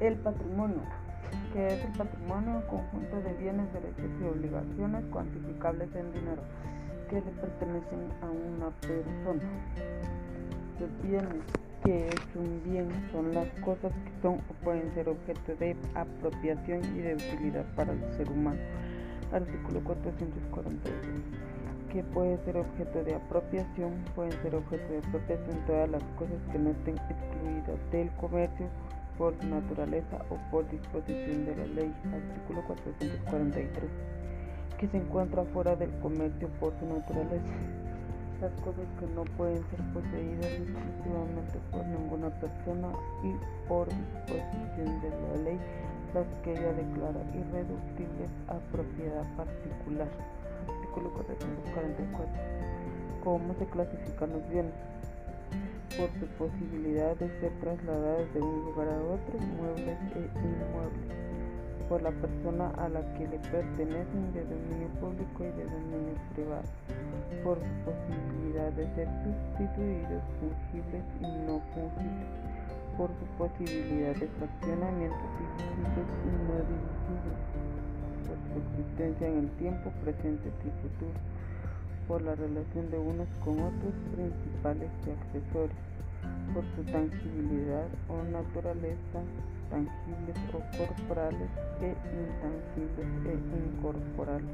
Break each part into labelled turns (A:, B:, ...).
A: El patrimonio, que es el patrimonio, conjunto de bienes, derechos y obligaciones cuantificables en dinero que le pertenecen a una persona. Los bienes que es un bien son las cosas que son o pueden ser objeto de apropiación y de utilidad para el ser humano. Artículo 442. Que puede ser objeto de apropiación, pueden ser objeto de apropiación todas las cosas que no estén excluidas del comercio por naturaleza o por disposición de la ley. Artículo 443. Que se encuentra fuera del comercio por su naturaleza las cosas que no pueden ser poseídas exclusivamente por ninguna persona y por disposición de la ley las que ella declara irreductibles a propiedad particular. Artículo 444. ¿Cómo se clasifican los bienes? Por su posibilidad de ser trasladados de un lugar a otro, muebles e inmuebles, por la persona a la que le pertenecen de dominio público y de dominio privado por su posibilidad de ser sustituidos, fungibles y no fungibles, por su posibilidad de fraccionamiento divisibles y no divisibles, por su existencia en el tiempo presente y futuro, por la relación de unos con otros principales y accesorios, por su tangibilidad o naturaleza, tangibles o corporales e intangibles e incorporales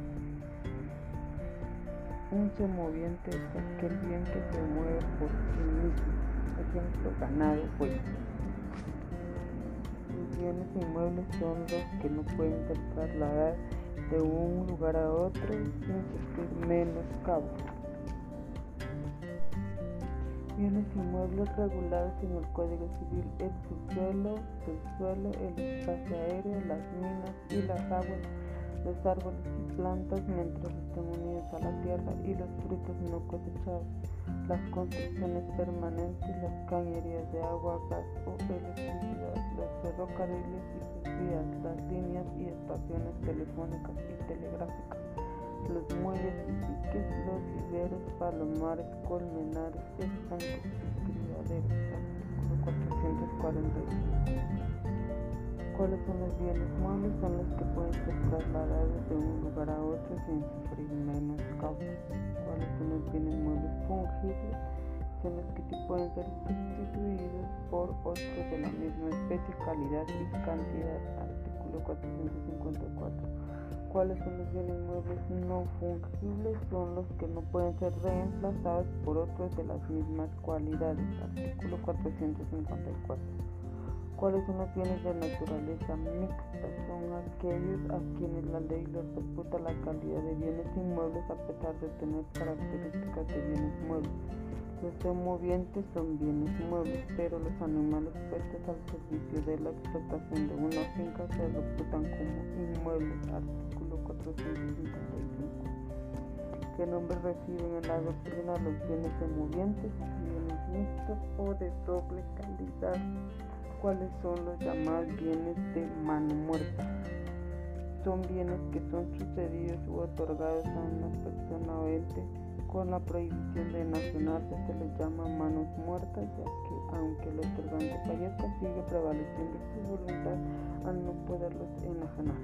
A: un semoviente es aquel bien que se mueve por sí mismo, ejemplo, ganado, pues. Los bienes inmuebles son los que no pueden ser trasladados de un lugar a otro sin sufrir menoscabo. Bienes inmuebles regulados en el Código Civil, el subsuelo, el suelo, el espacio aéreo, las minas y las aguas los árboles y plantas mientras unidos a la tierra y los frutos no cosechados, las construcciones permanentes, las cañerías de agua, gas o electricidad, los ferrocarriles y sus vías, las líneas y estaciones telefónicas y telegráficas, los muelles y piques, los viveros, palomares, colmenares, estanques y criaderos. Artículo 441. ¿Cuáles son los bienes muebles? Son los que pueden ser trasladados de un lugar a otro sin sufrir menos causa. ¿Cuáles son los bienes muebles fungibles? Son los que pueden ser sustituidos por otros de la misma especie, calidad y cantidad. Artículo 454. ¿Cuáles son los bienes muebles no fungibles? Son los que no pueden ser reemplazados por otros de las mismas cualidades. Artículo 454. ¿Cuáles son los bienes de naturaleza mixta? Son aquellos a quienes la ley les reputa la calidad de bienes inmuebles a pesar de tener características de bienes muebles. Los semovientes son bienes muebles, pero los animales puestos al servicio de la explotación de una finca se reputan como inmuebles. Artículo 455. ¿Qué nombre reciben en la doctrina los bienes semovientes? Bienes mixtos o de doble calidad cuáles son los llamados bienes de mano muerta. Son bienes que son sucedidos u otorgados a una persona o ente con la prohibición de nacionarse se les llama manos muertas, ya que aunque el otorgante fallezca, sigue prevaleciendo su voluntad al no poderlos enajenar.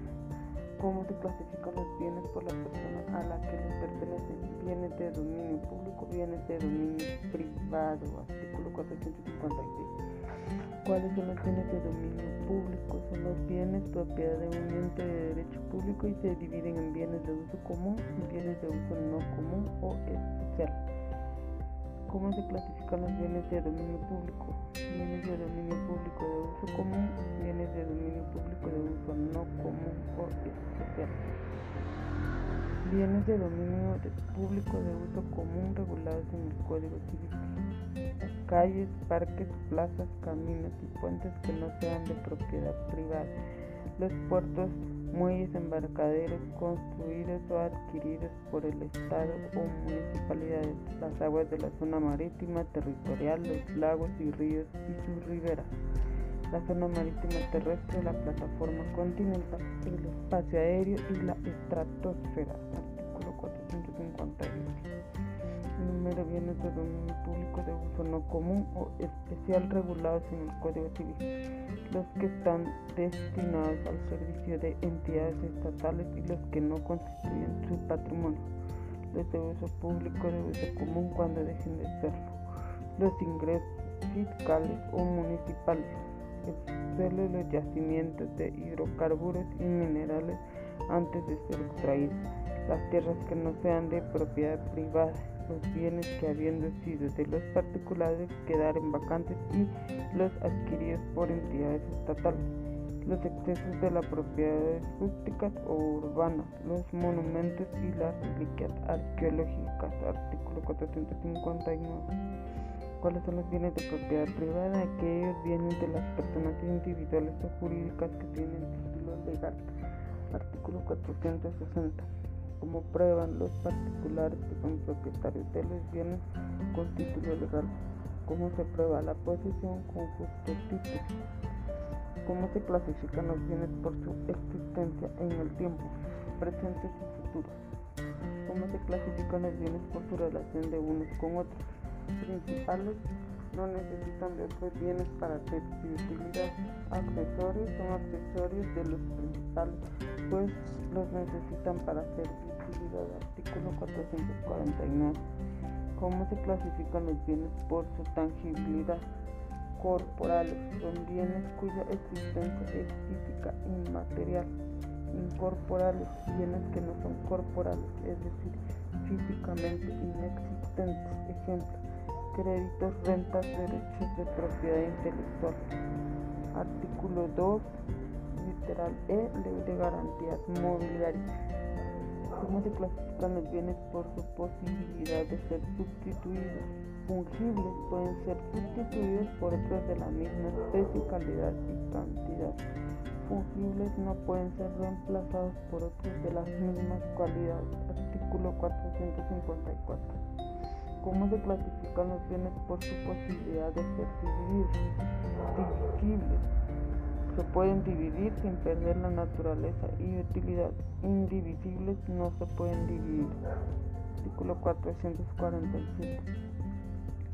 A: ¿Cómo se clasifican los bienes por la persona a la que les pertenecen? Bienes de dominio público, bienes de dominio privado, artículo 456. ¿Cuáles son los bienes de dominio público? Son los bienes propiedad de un ente de derecho público y se dividen en bienes de uso común bienes de uso no común o especial. ¿Cómo se clasifican los bienes de dominio público? Bienes de dominio público de uso común, bienes de dominio público de uso no común o especial. Bienes de dominio público de uso común regulados en el Código Civil. Calles, parques, plazas, caminos y puentes que no sean de propiedad privada. Los puertos, muelles, embarcaderos construidos o adquiridos por el Estado o municipalidades. Las aguas de la zona marítima, territorial, los lagos y ríos y sus riberas la zona marítima terrestre, la plataforma continental, el espacio aéreo y la estratosfera. Artículo 458. Número bienes de dominio público de uso no común o especial regulados en el Código Civil, los que están destinados al servicio de entidades estatales y los que no constituyen su patrimonio, los de uso público de uso común cuando dejen de serlo, los ingresos fiscales o municipales, el los yacimientos de hidrocarburos y minerales antes de ser extraídos, las tierras que no sean de propiedad privada los bienes que habiendo sido de los particulares quedaren vacantes y los adquiridos por entidades estatales, los excesos de las propiedades rústicas o urbanas, los monumentos y las reliquias arqueológicas, artículo 459. ¿Cuáles son los bienes de propiedad privada? Aquellos bienes de las personas individuales o jurídicas que tienen título legal, artículo 460 como prueban los particulares que son propietarios de los bienes con título legal. ¿Cómo se prueba la posesión con justo título? ¿Cómo se clasifican los bienes por su existencia en el tiempo, presentes y futuros? ¿Cómo se clasifican los bienes por su relación de unos con otros? Principales no necesitan de otros bienes para ser de utilidad. Accesorios son accesorios de los principales, pues los necesitan para artículo 449. ¿Cómo se clasifican los bienes por su tangibilidad? Corporales son bienes cuya existencia es física inmaterial. Incorporales, bienes que no son corporales, es decir, físicamente inexistentes. Ejemplo, créditos, rentas, derechos de propiedad intelectual. Artículo 2, literal E, ley de garantías mobiliarias cómo se clasifican los bienes por su posibilidad de ser sustituidos. Fungibles pueden ser sustituidos por otros de la misma especie, calidad y cantidad. Fungibles no pueden ser reemplazados por otros de las mismas cualidades. Artículo 454. ¿Cómo se clasifican los bienes por su posibilidad de ser divididos? Divisibles se pueden dividir sin perder la naturaleza y utilidad. Indivisibles no se pueden dividir. Artículo 447.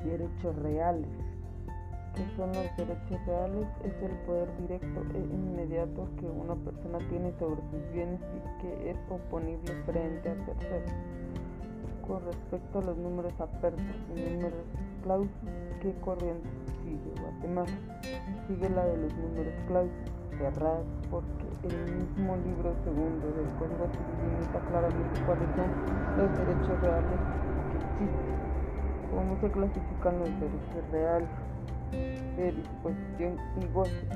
A: Derechos reales. ¿Qué son los derechos reales? Es el poder directo e inmediato que una persona tiene sobre sus bienes y que es oponible frente a terceros. Con respecto a los números apertos y números clausos, ¿qué corriente sigue Guatemala? Sigue la de los números clausos cerrados porque el mismo libro segundo del Código Civil limita claramente cuáles son los derechos reales que existen. ¿Cómo se clasifican los derechos reales? De disposición y goce.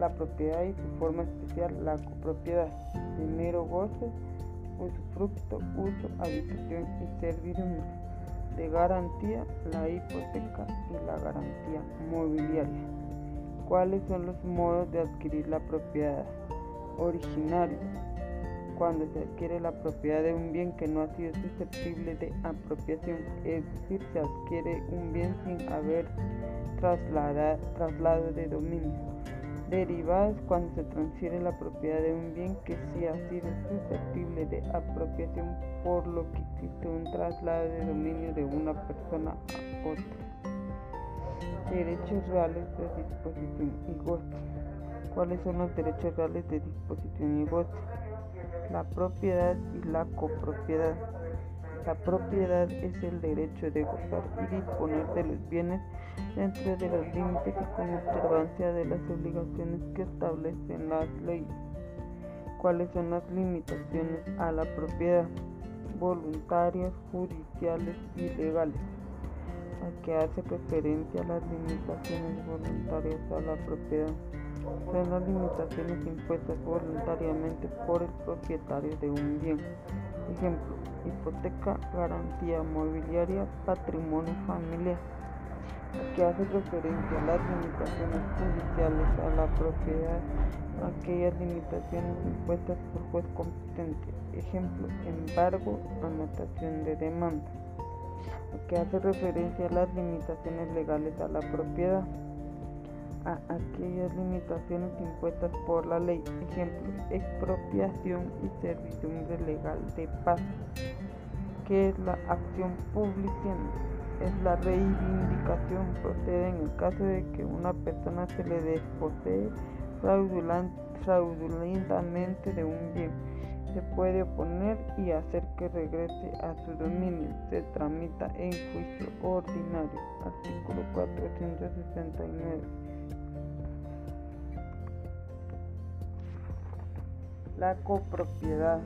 A: La propiedad y su forma especial, la copropiedad. De mero goce, usufructo, uso, habitación y servidumbre de garantía, la hipoteca y la garantía mobiliaria. ¿Cuáles son los modos de adquirir la propiedad? Originario. Cuando se adquiere la propiedad de un bien que no ha sido susceptible de apropiación, es decir, se adquiere un bien sin haber traslado de dominio. Derivadas cuando se transfiere la propiedad de un bien que sí ha sido susceptible de apropiación, por lo que existe un traslado de dominio de una persona a otra. Derechos reales de disposición y goce. ¿Cuáles son los derechos reales de disposición y goce? La propiedad y la copropiedad. La propiedad es el derecho de gozar y disponer de los bienes dentro de los límites y con observancia de las obligaciones que establecen las leyes. ¿Cuáles son las limitaciones a la propiedad? Voluntarias, judiciales y legales a que hace referencia las limitaciones voluntarias a la propiedad. Son las limitaciones impuestas voluntariamente por el propietario de un bien. Ejemplo, hipoteca, garantía mobiliaria, patrimonio familiar. Que hace referencia a las limitaciones judiciales a la propiedad, aquellas limitaciones impuestas por juez competente. Ejemplo, embargo, anotación de demanda que hace referencia a las limitaciones legales a la propiedad, a aquellas limitaciones impuestas por la ley, ejemplo, expropiación y servidumbre legal de paz, que es la acción pública es la reivindicación. Procede en el caso de que una persona se le desposee fraudulentamente de un bien. Se puede oponer y hacer que regrese a su dominio. Se tramita en juicio ordinario. Artículo 469. La copropiedad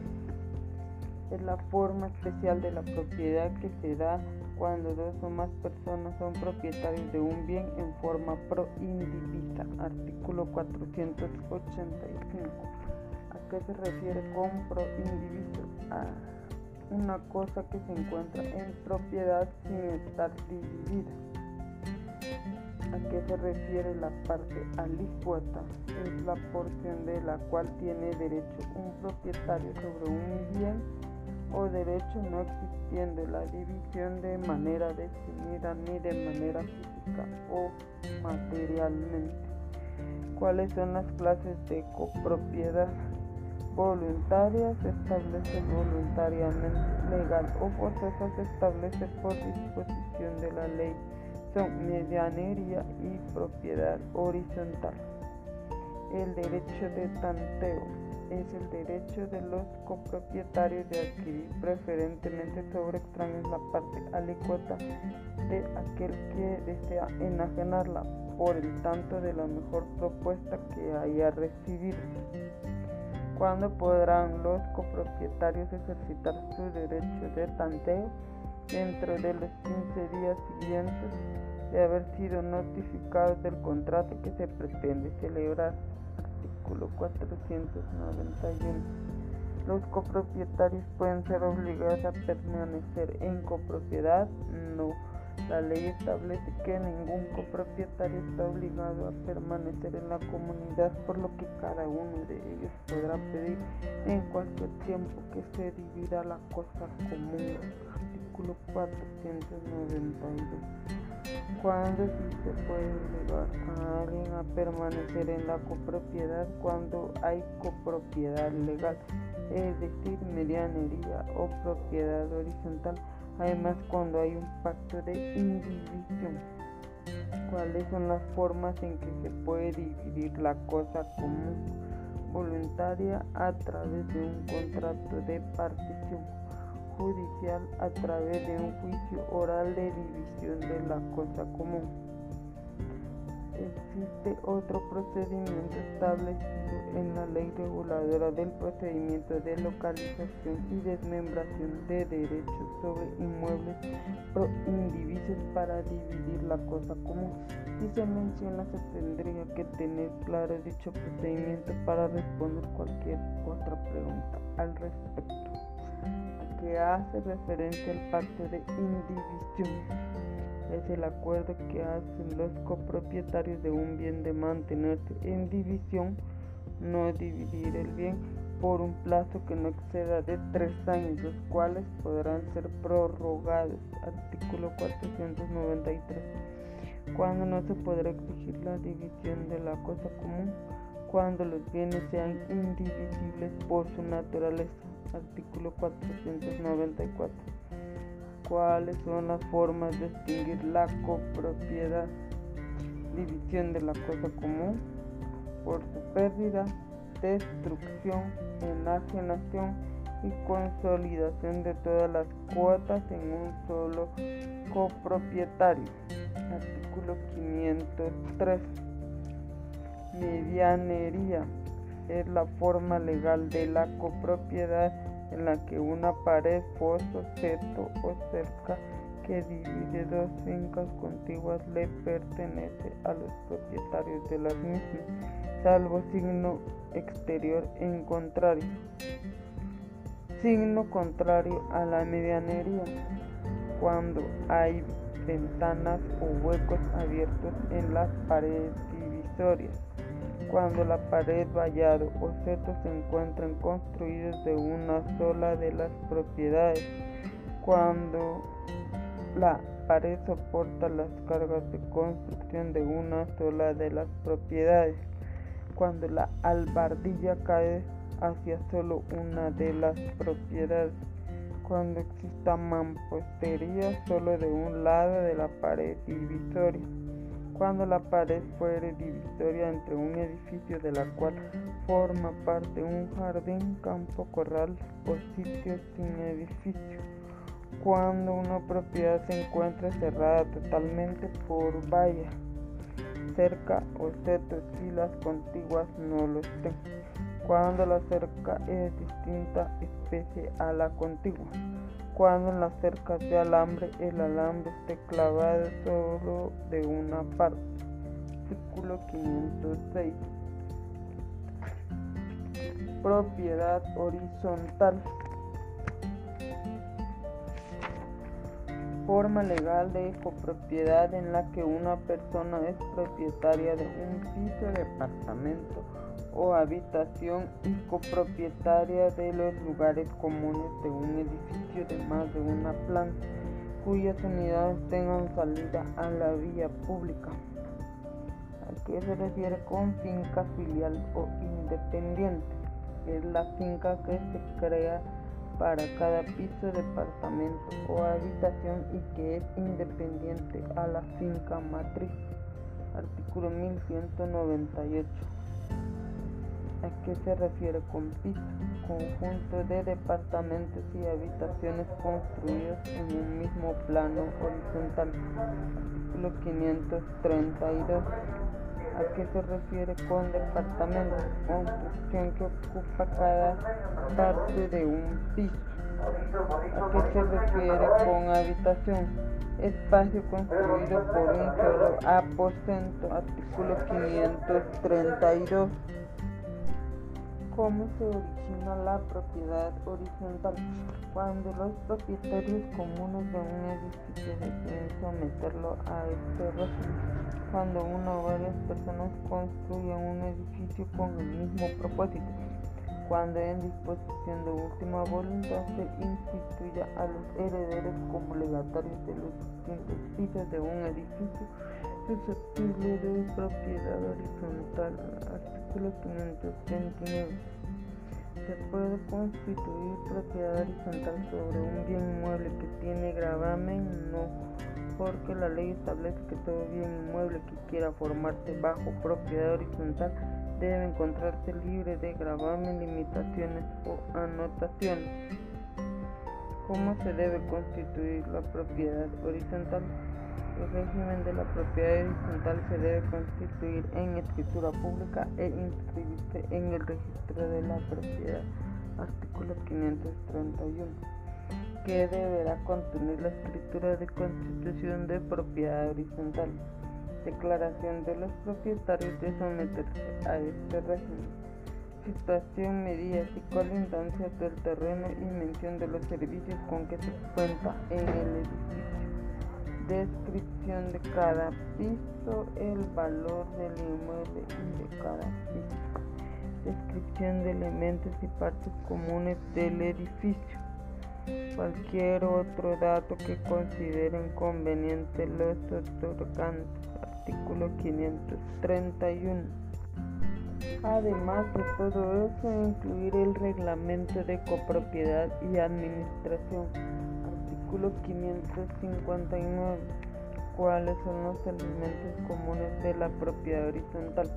A: es la forma especial de la propiedad que se da cuando dos o más personas son propietarios de un bien en forma proindivisa. Artículo 485. ¿A qué se refiere con proindiviso? A una cosa que se encuentra en propiedad sin estar dividida. ¿A qué se refiere la parte alícuota? Es la porción de la cual tiene derecho un propietario sobre un bien o derecho no existiendo la división de manera definida ni de manera física o materialmente. ¿Cuáles son las clases de copropiedad? Voluntaria se establece voluntariamente, legal o forzosa se establece por disposición de la ley. Son medianería y propiedad horizontal. El derecho de tanteo es el derecho de los copropietarios de adquirir preferentemente sobre extraños la parte alícuota de aquel que desea enajenarla por el tanto de la mejor propuesta que haya recibido. ¿Cuándo podrán los copropietarios ejercitar su derecho de tanteo? Dentro de los 15 días siguientes de haber sido notificados del contrato que se pretende celebrar artículo 491. Los copropietarios pueden ser obligados a permanecer en copropiedad. No. La ley establece que ningún copropietario está obligado a permanecer en la comunidad, por lo que cada uno de ellos podrá pedir en cualquier tiempo que se divida la cosa común. Artículo 492. Cuando sí se puede obligar a alguien a permanecer en la copropiedad cuando hay copropiedad legal, es decir, medianería o propiedad horizontal. Además, cuando hay un pacto de indivisión. ¿Cuáles son las formas en que se puede dividir la cosa común voluntaria a través de un contrato de partición? Judicial a través de un juicio oral de división de la cosa común. Existe otro procedimiento establecido en la ley reguladora del procedimiento de localización y desmembración de derechos sobre inmuebles proindivisos para dividir la cosa común. Si se menciona, se tendría que tener claro dicho procedimiento para responder cualquier otra pregunta al respecto que hace referencia al pacto de indivisión. Es el acuerdo que hacen los copropietarios de un bien de mantenerse en división, no dividir el bien por un plazo que no exceda de tres años, los cuales podrán ser prorrogados. Artículo 493. Cuando no se podrá exigir la división de la cosa común, cuando los bienes sean indivisibles por su naturaleza Artículo 494. ¿Cuáles son las formas de extinguir la copropiedad? División de la cosa común por su pérdida, destrucción, enajenación y consolidación de todas las cuotas en un solo copropietario. Artículo 503. Medianería es la forma legal de la copropiedad en la que una pared, foso, seto o cerca que divide dos fincas contiguas le pertenece a los propietarios de las mismas, salvo signo exterior en contrario. Signo contrario a la medianería, cuando hay ventanas o huecos abiertos en las paredes divisorias cuando la pared, vallado o seto se encuentran construidos de una sola de las propiedades, cuando la pared soporta las cargas de construcción de una sola de las propiedades, cuando la albardilla cae hacia solo una de las propiedades, cuando exista mampostería solo de un lado de la pared divisoria. Cuando la pared fuere divisoria entre un edificio de la cual forma parte un jardín, campo, corral o sitio sin edificio. Cuando una propiedad se encuentra cerrada totalmente por valla, cerca o excepto si las contiguas no lo estén. Cuando la cerca es distinta especie a la contigua cuando en las cercas de alambre el alambre esté clavado solo de una parte. Artículo 506. Propiedad horizontal. Forma legal de copropiedad en la que una persona es propietaria de un piso, de departamento o habitación copropietaria de los lugares comunes de un edificio de más de una planta cuyas unidades tengan salida a la vía pública. ¿A qué se refiere con finca filial o independiente? Es la finca que se crea para cada piso, departamento o habitación y que es independiente a la finca matriz. Artículo 1198. ¿A qué se refiere con piso? Conjunto de departamentos y habitaciones construidos en un mismo plano horizontal. Artículo 532. ¿A qué se refiere con departamento? Construcción que ocupa cada parte de un piso. ¿A qué se refiere con habitación? Espacio construido por un solo aposento. Artículo 532 cómo se origina la propiedad horizontal. Cuando los propietarios comunes de un edificio deciden someterlo a este régimen, cuando una o varias personas construyen un edificio con el mismo propósito, cuando en disposición de última voluntad se instituya a los herederos como legatarios de los distintos pisos de un edificio susceptible de propiedad horizontal. Artículo 529. Se puede constituir propiedad horizontal sobre un bien inmueble que tiene gravamen, no, porque la ley establece que todo bien inmueble que quiera formarse bajo propiedad horizontal debe encontrarse libre de gravamen, limitaciones o anotaciones. ¿Cómo se debe constituir la propiedad horizontal? El régimen de la propiedad horizontal se debe constituir en escritura pública e inscribirse en el registro de la propiedad. Artículo 531. Que deberá contener la escritura de constitución de propiedad horizontal. Declaración de los propietarios de someterse a este régimen. Situación, medidas y colindancias del terreno y mención de los servicios con que se cuenta en el edificio descripción de cada piso, el valor del inmueble y de cada piso, descripción de elementos y partes comunes del edificio, cualquier otro dato que consideren conveniente los otorgantes, artículo 531. Además de todo eso, incluir el reglamento de copropiedad y administración Artículo 559. ¿Cuáles son los elementos comunes de la propiedad horizontal?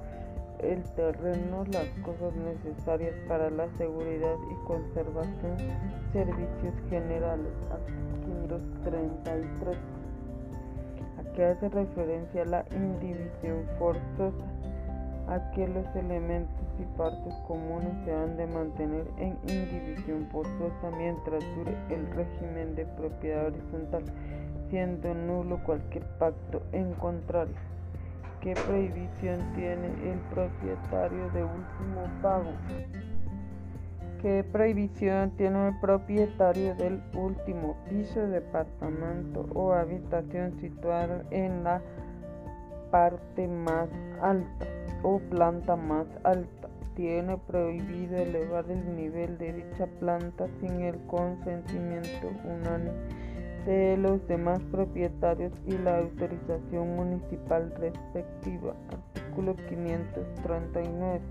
A: El terreno, las cosas necesarias para la seguridad y conservación, servicios generales. Artículo 533. ¿A qué hace referencia la indivisión forzosa? A que los elementos y partes comunes se han de mantener en indivisión forzosa mientras dure el régimen de propiedad horizontal, siendo nulo cualquier pacto en contrario. ¿Qué prohibición tiene el propietario de último pago? ¿Qué prohibición tiene el propietario del último piso, departamento o habitación situado en la parte más alta o planta más alta? tiene prohibido elevar el nivel de dicha planta sin el consentimiento unánime de los demás propietarios y la autorización municipal respectiva. Artículo 539.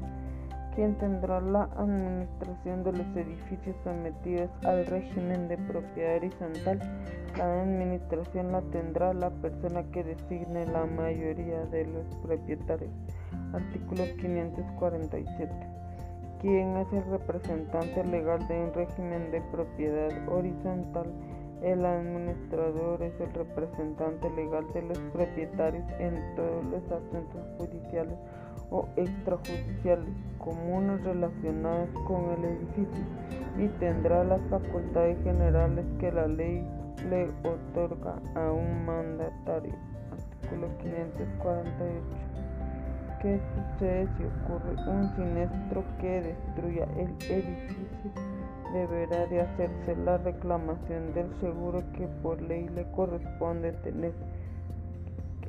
A: quien tendrá la administración de los edificios sometidos al régimen de propiedad horizontal. La administración la tendrá la persona que designe la mayoría de los propietarios. Artículo 547. ¿Quién es el representante legal de un régimen de propiedad horizontal? El administrador es el representante legal de los propietarios en todos los asuntos judiciales o extrajudiciales comunes relacionados con el edificio y tendrá las facultades generales que la ley le otorga a un mandatario. Artículo 548. ¿Qué sucede si ocurre un siniestro que destruya el edificio? Deberá de hacerse la reclamación del seguro que por ley le corresponde tener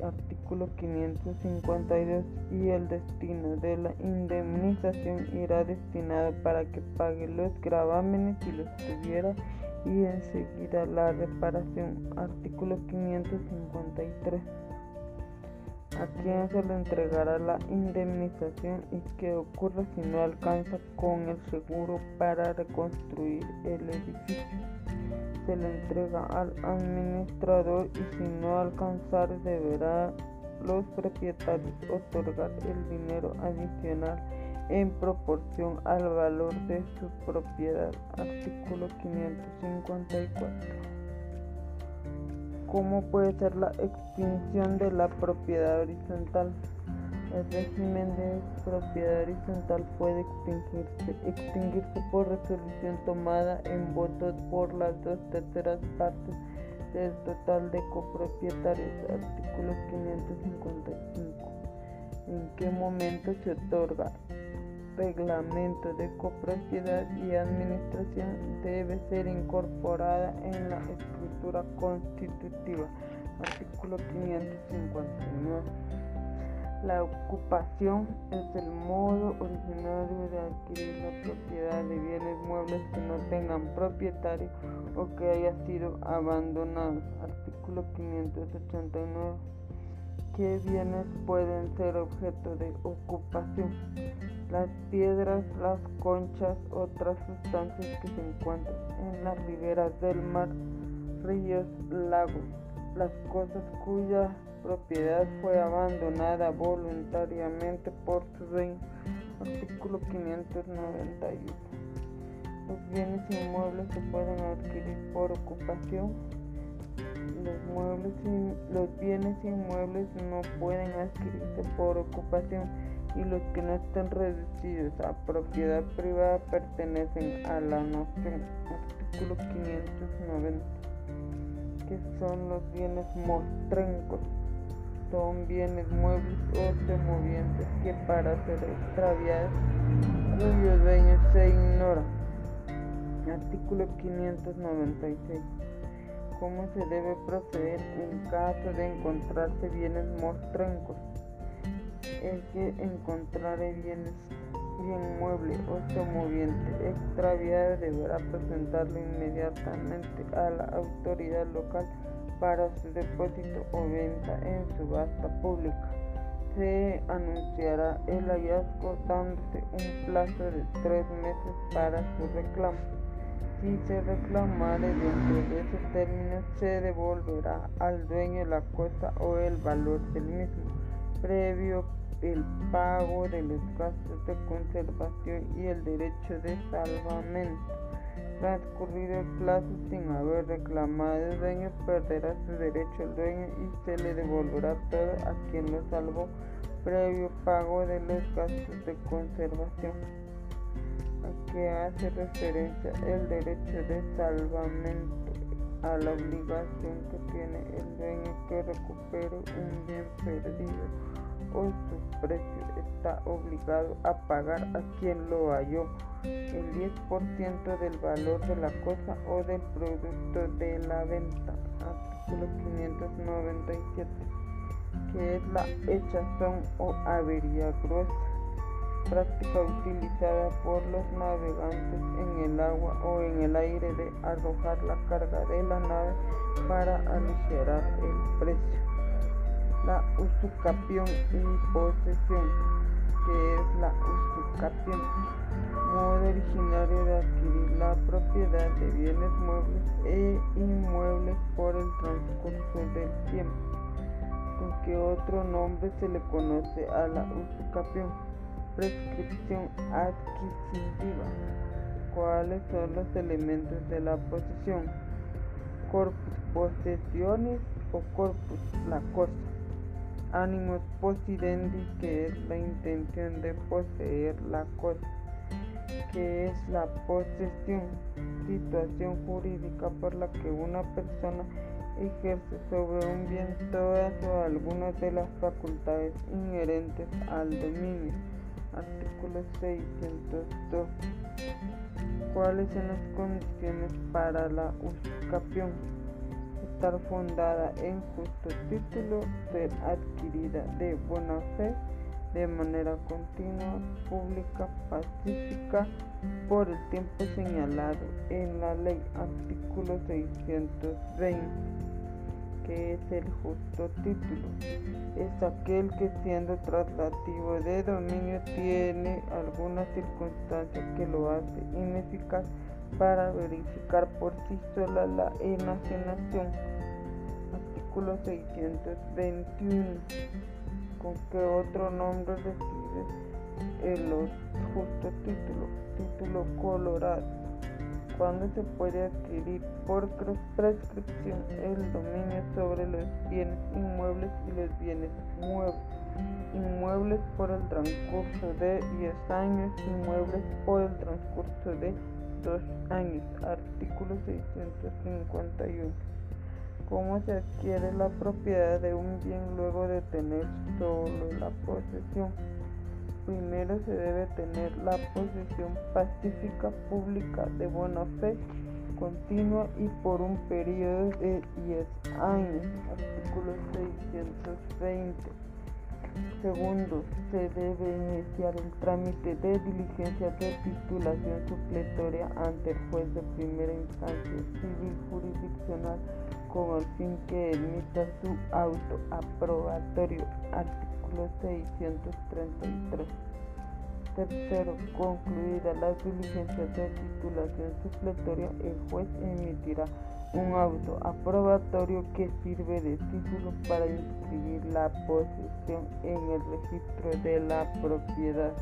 A: artículo 552 y el destino de la indemnización irá destinado para que pague los gravámenes si los tuviera y enseguida la reparación artículo 553 a quién se le entregará la indemnización y qué ocurre si no alcanza con el seguro para reconstruir el edificio se le entrega al administrador y si no alcanzar deberá los propietarios otorgar el dinero adicional en proporción al valor de su propiedad. Artículo 554. ¿Cómo puede ser la extinción de la propiedad horizontal? El régimen de propiedad horizontal puede extinguirse, por resolución tomada en voto por las dos terceras partes del total de copropietarios. Artículo 555. ¿En qué momento se otorga? Reglamento de copropiedad y administración debe ser incorporada en la escritura constitutiva. Artículo 559. La ocupación es el modo originario de adquirir la propiedad de bienes muebles que no tengan propietario o que haya sido abandonado. Artículo 589. ¿Qué bienes pueden ser objeto de ocupación? Las piedras, las conchas, otras sustancias que se encuentran en las riberas del mar, ríos, lagos, las cosas cuyas propiedad fue abandonada voluntariamente por su dueño. Artículo 591. Los bienes inmuebles se pueden adquirir por ocupación. Los, muebles los bienes inmuebles no pueden adquirirse por ocupación y los que no estén reducidos a propiedad privada pertenecen a la nación. Artículo 590. ¿Qué son los bienes mostrencos? son bienes muebles o semovientes que para ser extraviados cuyo dueño se ignora. Artículo 596. ¿Cómo se debe proceder en caso de encontrarse bienes mostrencos? El que encontrare bienes bien mueble o semoviente extraviado deberá presentarlo inmediatamente a la autoridad local para su depósito o venta en subasta pública. Se anunciará el hallazgo dándose un plazo de tres meses para su reclamo. Si se reclamare dentro de ese término, se devolverá al dueño la cosa o el valor del mismo, previo el pago de los gastos de conservación y el derecho de salvamento. Transcurrido el plazo sin haber reclamado el dueño, perderá su derecho el dueño y se le devolverá todo a quien lo salvó previo pago de los gastos de conservación. A que hace referencia el derecho de salvamento a la obligación que tiene el dueño que recupere un bien perdido o su precio está obligado a pagar a quien lo halló el 10% del valor de la cosa o del producto de la venta. Artículo 597, que es la hechazón o avería gruesa, práctica utilizada por los navegantes en el agua o en el aire de arrojar la carga de la nave para aligerar el precio. La usucapión y posesión que es la usucapión, modo originario de adquirir la propiedad de bienes muebles e inmuebles por el transcurso del tiempo, con que otro nombre se le conoce a la usucapión, prescripción adquisitiva. ¿Cuáles son los elementos de la posesión? Corpus posesiones o corpus la cosa ánimos possidendi, que es la intención de poseer la cosa, que es la posesión, situación jurídica por la que una persona ejerce sobre un bien todas o algunas de las facultades inherentes al dominio. Artículo 602. ¿Cuáles son las condiciones para la usucapión? Estar fundada en justo título, ser adquirida de buena fe, de manera continua, pública, pacífica, por el tiempo señalado en la ley, artículo 620, que es el justo título. Es aquel que siendo traslativo de dominio tiene alguna circunstancia que lo hace ineficaz para verificar por sí sola la enajenación. Artículo 621. ¿Con qué otro nombre recibe el justo título? Título colorado. Cuando se puede adquirir por prescripción el dominio sobre los bienes inmuebles y los bienes muebles. Inmuebles por el transcurso de 10 años, inmuebles por el transcurso de dos años. Artículo 651. ¿Cómo se adquiere la propiedad de un bien luego de tener solo la posesión? Primero se debe tener la posesión pacífica pública de buena fe continua y por un periodo de 10 años. Artículo 620. Segundo, se debe iniciar el trámite de diligencia de titulación supletoria ante el juez de primera instancia civil jurisdiccional con el fin que emita su auto aprobatorio. Artículo 633. Tercero, concluida las diligencias de titulación supletoria, el juez emitirá un auto aprobatorio que sirve de título para inscribir la posesión en el registro de la propiedad.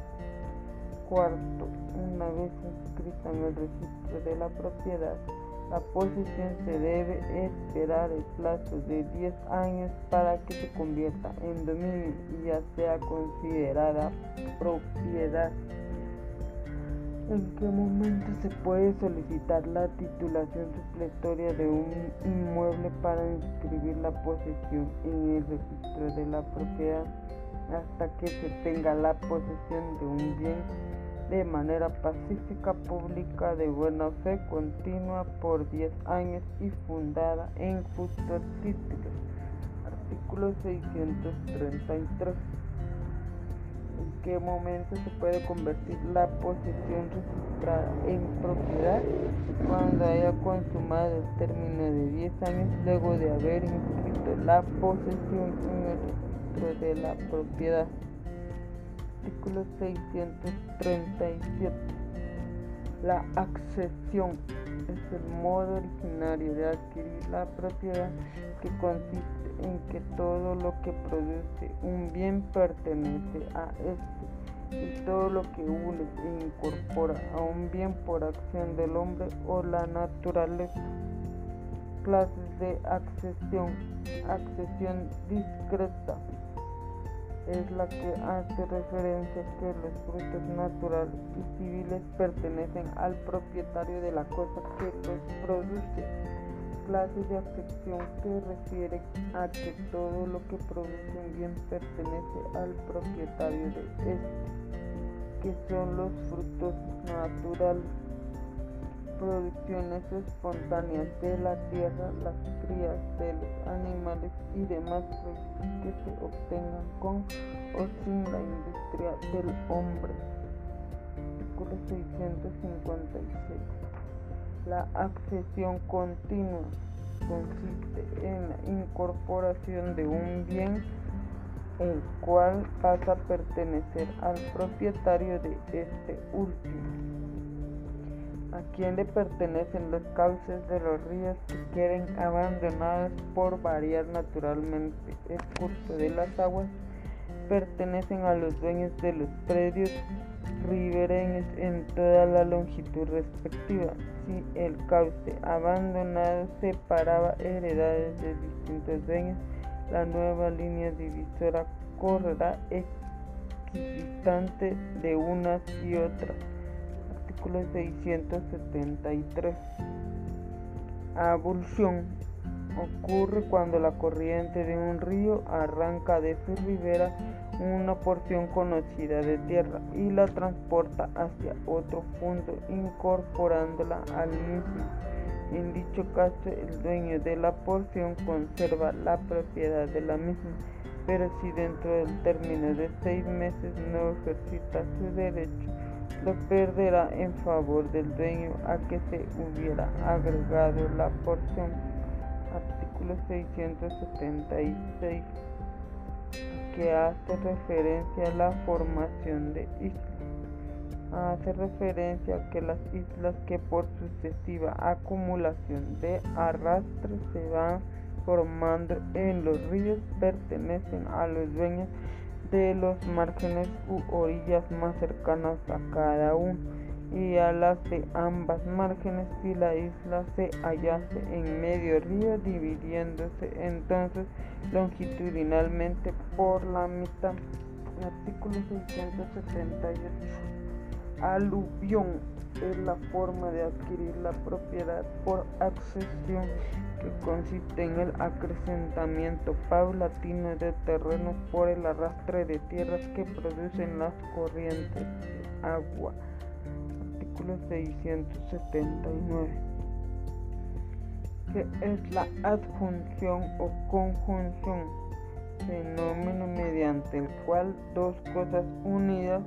A: Cuarto, una vez inscrita en el registro de la propiedad, la posesión se debe esperar el plazo de 10 años para que se convierta en dominio y ya sea considerada propiedad. ¿En qué momento se puede solicitar la titulación supletoria de un inmueble para inscribir la posesión en el registro de la propiedad? Hasta que se tenga la posesión de un bien de manera pacífica, pública, de buena fe, continua por 10 años y fundada en justo título. Artículo 633 en qué momento se puede convertir la posesión registrada en propiedad cuando haya consumado el término de 10 años luego de haber inscrito la posesión en el registro de la propiedad. Artículo 637. La accesión es el modo originario de adquirir la propiedad que consiste en que todo lo que produce un bien pertenece a este y todo lo que une e incorpora a un bien por acción del hombre o la naturaleza. Clases de accesión. Accesión discreta es la que hace referencia que los frutos naturales y civiles pertenecen al propietario de la cosa que los produce. Clase de acepción que refiere a que todo lo que produce un bien pertenece al propietario de este, que son los frutos naturales, producciones espontáneas de la tierra, las crías de los animales y demás productos que se obtengan con o sin la industria del hombre. Artículo 656. La accesión continua consiste en la incorporación de un bien el cual pasa a pertenecer al propietario de este último. ¿A quién le pertenecen los cauces de los ríos que quieren abandonados por variar naturalmente el curso de las aguas? Pertenecen a los dueños de los predios ribereños en toda la longitud respectiva. Si el cauce abandonado separaba heredades de distintos dueños, la nueva línea divisora correrá equidistante de unas y otras. Artículo 673. Abulsión ocurre cuando la corriente de un río arranca de su ribera una porción conocida de tierra y la transporta hacia otro punto incorporándola al mismo. En dicho caso, el dueño de la porción conserva la propiedad de la misma, pero si dentro del término de seis meses no ejercita su derecho, lo perderá en favor del dueño a que se hubiera agregado la porción. Artículo 676 que hace referencia a la formación de islas hace referencia a que las islas que por sucesiva acumulación de arrastre se van formando en los ríos pertenecen a los dueños de los márgenes u orillas más cercanas a cada uno y a las de ambas márgenes si la isla se hallase en medio río dividiéndose entonces longitudinalmente por la mitad. Artículo 678 aluvión es la forma de adquirir la propiedad por accesión que consiste en el acrecentamiento paulatino de terrenos por el arrastre de tierras que producen las corrientes de agua. Artículo 679. ¿Qué es la adjunción o conjunción? Fenómeno mediante el cual dos cosas unidas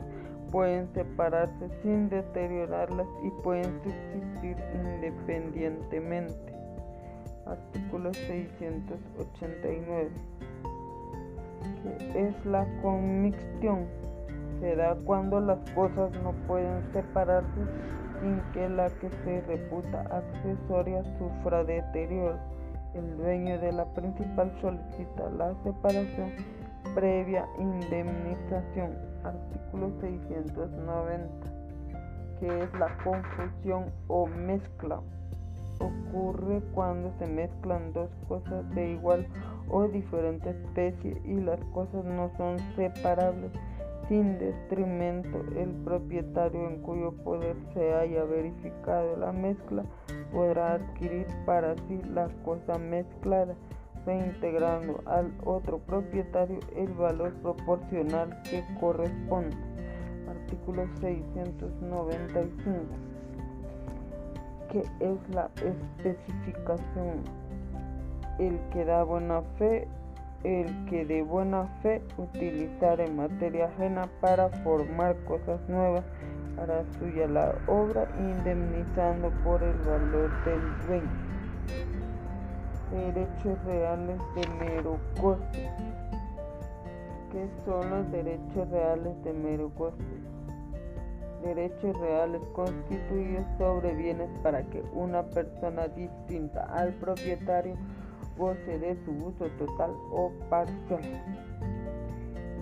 A: pueden separarse sin deteriorarlas y pueden subsistir independientemente. Artículo 689. ¿Qué es la conmixtión? Se da cuando las cosas no pueden separarse sin que la que se reputa accesoria sufra deterioro. El dueño de la principal solicita la separación previa indemnización artículo 690, que es la confusión o mezcla. Ocurre cuando se mezclan dos cosas de igual o diferente especie y las cosas no son separables sin detrimento el propietario en cuyo poder se haya verificado la mezcla podrá adquirir para sí la cosa mezclada integrando al otro propietario el valor proporcional que corresponde. Artículo 695. ¿Qué es la especificación? El que da buena fe, el que de buena fe utilizar en materia ajena para formar cosas nuevas hará suya la obra indemnizando por el valor del dueño derechos reales de mero coste. ¿Qué son los derechos reales de mero coste? Derechos reales constituidos sobre bienes para que una persona distinta al propietario goce de su uso total o parcial.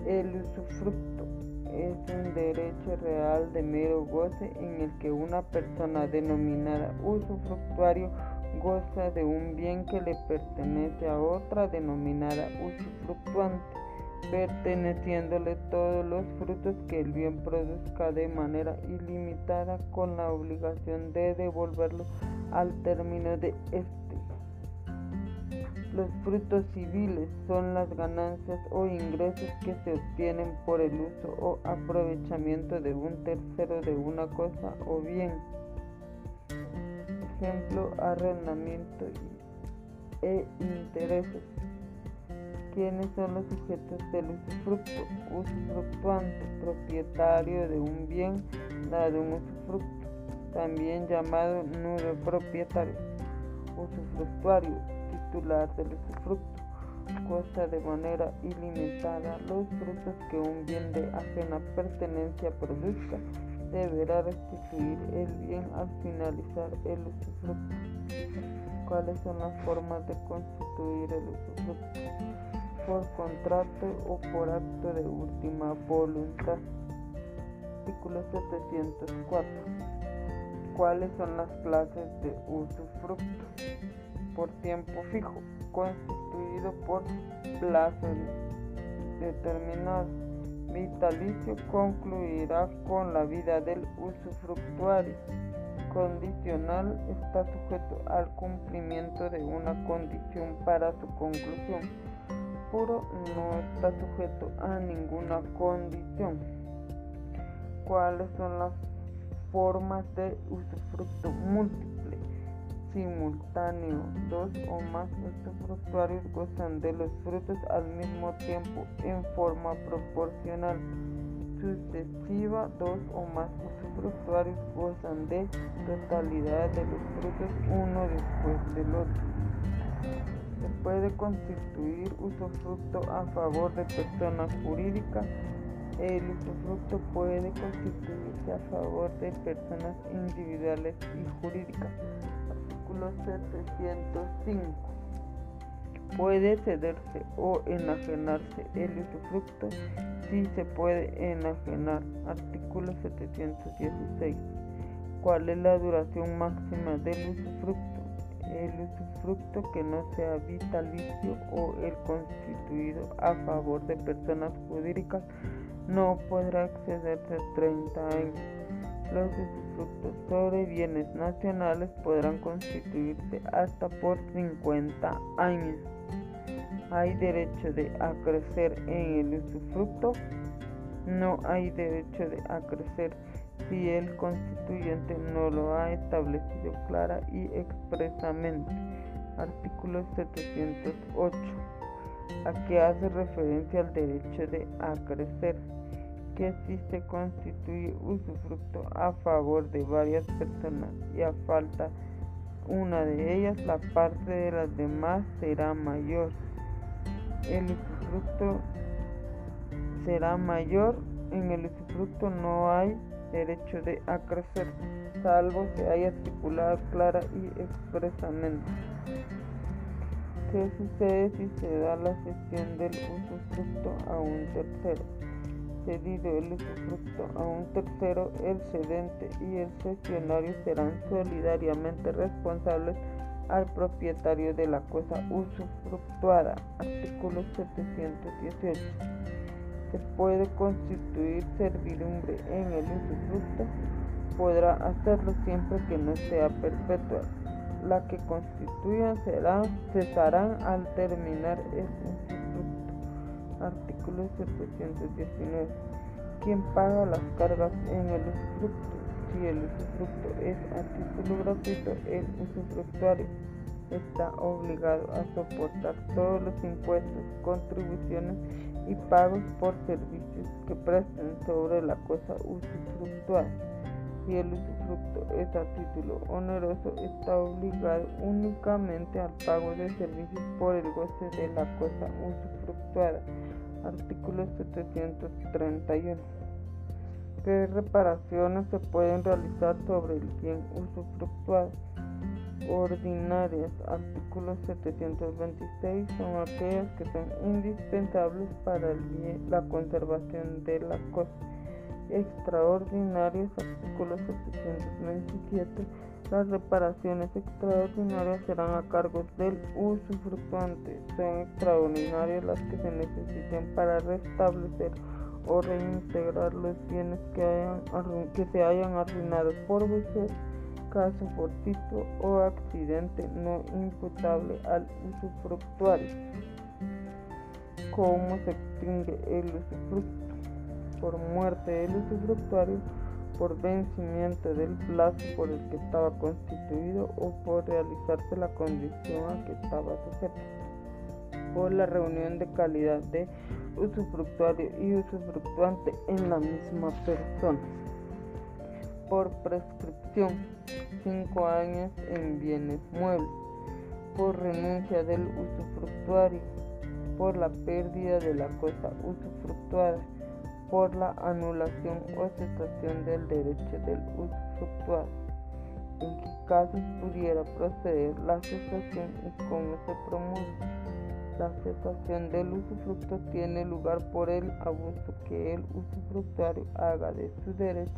A: El usufructo es un derecho real de mero goce en el que una persona denominada usufructuario goza de un bien que le pertenece a otra denominada usufructuante, perteneciéndole todos los frutos que el bien produzca de manera ilimitada con la obligación de devolverlo al término de este. Los frutos civiles son las ganancias o ingresos que se obtienen por el uso o aprovechamiento de un tercero de una cosa o bien ejemplo, arrendamiento e intereses. ¿Quiénes son los sujetos del usufructo? Usufructuante, propietario de un bien dado un usufructo, también llamado nudo propietario. Usufructuario, titular del usufructo. goza de manera ilimitada los frutos que un bien de ajena pertenencia produzca, deberá restituir el bien al finalizar el usufructo. ¿Cuáles son las formas de constituir el usufructo? Por contrato o por acto de última voluntad. Artículo 704. ¿Cuáles son las clases de usufructo? Por tiempo fijo, constituido por plazo determinado. Vitalicio concluirá con la vida del usufructuario. Condicional está sujeto al cumplimiento de una condición para su conclusión. Puro no está sujeto a ninguna condición. ¿Cuáles son las formas de usufructo múltiple, simultáneo. Dos o más usufructuarios gozan de los frutos al mismo tiempo en forma proporcional. Sucesiva, dos o más usufructuarios gozan de totalidad de los frutos uno después del otro. Se puede constituir usufructo a favor de personas jurídicas el usufructo puede constituirse a favor de personas individuales y jurídicas. Artículo 705. Puede cederse o enajenarse el usufructo si se puede enajenar. Artículo 716. ¿Cuál es la duración máxima del usufructo? El usufructo que no sea vitalicio o el constituido a favor de personas jurídicas no podrá excederse 30 años. Los usufructos sobre bienes nacionales podrán constituirse hasta por 50 años. Hay derecho de acrecer en el usufructo. No hay derecho de acrecer si el constituyente no lo ha establecido clara y expresamente. Artículo 708 a que hace referencia al derecho de acrecer, que si se constituye usufructo a favor de varias personas y a falta una de ellas, la parte de las demás será mayor. El usufructo será mayor, en el usufructo no hay derecho de acrecer, salvo se haya estipulado clara y expresamente. ¿Qué sucede si se da la cesión del usufructo a un tercero? Cedido el usufructo a un tercero, el cedente y el cesionario serán solidariamente responsables al propietario de la cosa usufructuada. Artículo 718. Se puede constituir servidumbre en el usufructo, podrá hacerlo siempre que no sea perpetua la que constituyan serán, cesarán al terminar el usufructo. Artículo 719. ¿Quién paga las cargas en el usufructo? Si el usufructo es a título gratuito, el usufructuario está obligado a soportar todos los impuestos, contribuciones y pagos por servicios que presten sobre la cosa usufructuada si el usufructo es a título oneroso, está obligado únicamente al pago de servicios por el goce de la cosa usufructuada. Artículo 731. ¿Qué reparaciones se pueden realizar sobre el bien usufructuado? Ordinarias. Artículo 726 son aquellas que son indispensables para la conservación de la cosa extraordinarios, artículo 727. Las reparaciones extraordinarias serán a cargo del usufructuante. Son extraordinarias las que se necesiten para restablecer o reintegrar los bienes que se hayan arruinado por vejez, caso fortuito o accidente no imputable al usufructuario. ¿Cómo se extingue el usufructo? por muerte del usufructuario, por vencimiento del plazo por el que estaba constituido o por realizarse la condición a que estaba sujeto, por la reunión de calidad de usufructuario y usufructuante en la misma persona, por prescripción, cinco años en bienes muebles, por renuncia del usufructuario, por la pérdida de la cosa usufructuada, por la anulación o cesación del derecho del usufructuado. En qué casos pudiera proceder la cesación y cómo se promulga. La cesación del usufructo tiene lugar por el abuso que el usufructuario haga de su derecho,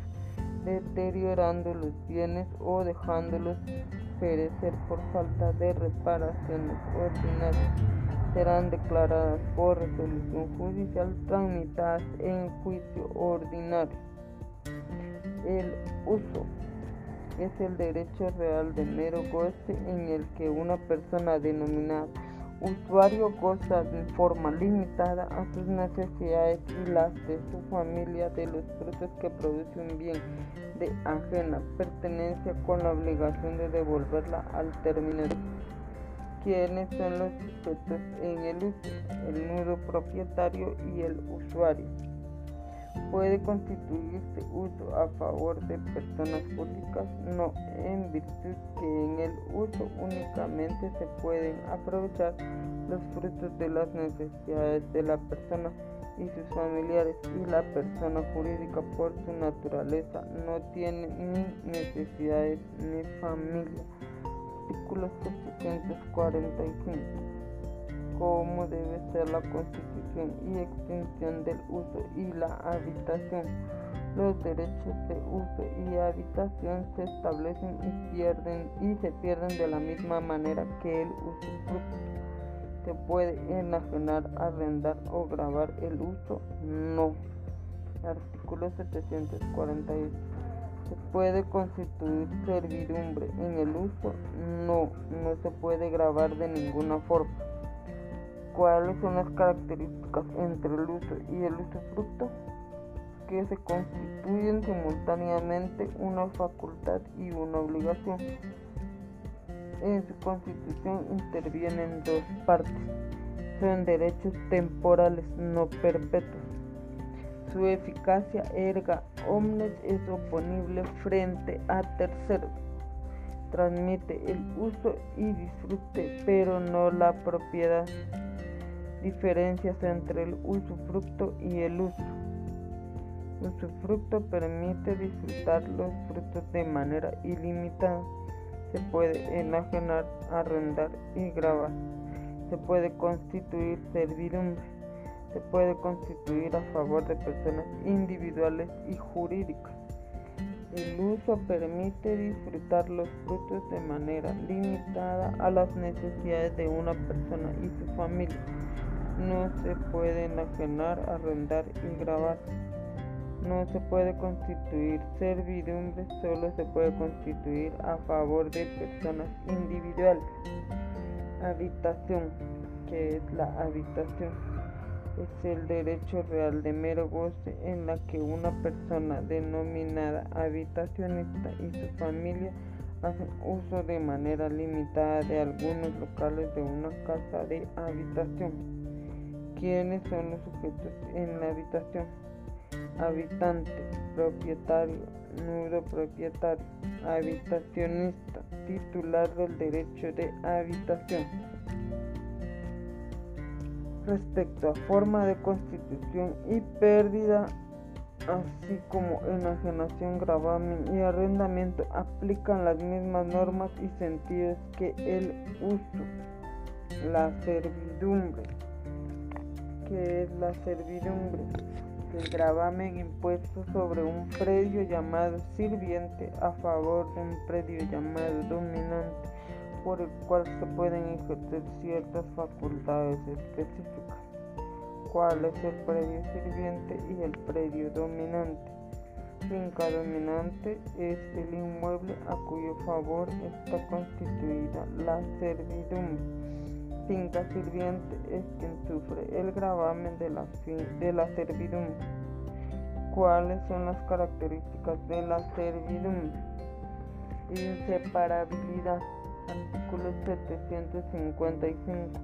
A: deteriorando los bienes o dejándolos perecer por falta de reparaciones ordinarias. Serán declaradas por resolución judicial tramitadas en juicio ordinario. El uso es el derecho real de mero goce en el que una persona denominada usuario goza de forma limitada a sus necesidades y las de su familia de los frutos que produce un bien de ajena pertenencia con la obligación de devolverla al término. ¿Quiénes son los sujetos en el uso? El nudo propietario y el usuario puede constituirse uso a favor de personas públicas, no, en virtud que en el uso únicamente se pueden aprovechar los frutos de las necesidades de la persona y sus familiares y la persona jurídica por su naturaleza no tiene ni necesidades ni familia. Artículo 745 cómo debe ser la constitución y extensión del uso y la habitación. Los derechos de uso y habitación se establecen y, pierden, y se pierden de la misma manera que el usufructo. Se puede enajenar, arrendar o grabar el uso. No. Artículo 748. ¿Se puede constituir servidumbre en el uso? No, no se puede grabar de ninguna forma cuáles son las características entre el uso y el usufructo que se constituyen simultáneamente una facultad y una obligación. En su constitución intervienen dos partes. Son derechos temporales no perpetuos. Su eficacia erga omnes es oponible frente a terceros. Transmite el uso y disfrute, pero no la propiedad diferencias entre el usufructo y el uso. Usufructo permite disfrutar los frutos de manera ilimitada. Se puede enajenar, arrendar y grabar. Se puede constituir servidumbre. Se puede constituir a favor de personas individuales y jurídicas. El uso permite disfrutar los frutos de manera limitada a las necesidades de una persona y su familia no se puede enajenar, arrendar y grabar. No se puede constituir servidumbre, solo se puede constituir a favor de personas individuales. Habitación, que es la habitación, es el derecho real de mero goce en la que una persona denominada habitacionista y su familia hacen uso de manera limitada de algunos locales de una casa de habitación. ¿Quiénes son los sujetos en la habitación? Habitante, propietario, nudo propietario, habitacionista, titular del derecho de habitación. Respecto a forma de constitución y pérdida, así como enajenación, gravamen y arrendamiento, aplican las mismas normas y sentidos que el uso, la servidumbre que es la servidumbre, el gravamen impuesto sobre un predio llamado sirviente a favor de un predio llamado dominante, por el cual se pueden ejercer ciertas facultades específicas. ¿Cuál es el predio sirviente y el predio dominante? Finca dominante es el inmueble a cuyo favor está constituida la servidumbre finca sirviente es quien sufre el gravamen de la, de la servidumbre. ¿Cuáles son las características de la servidumbre? Inseparabilidad. Artículo 755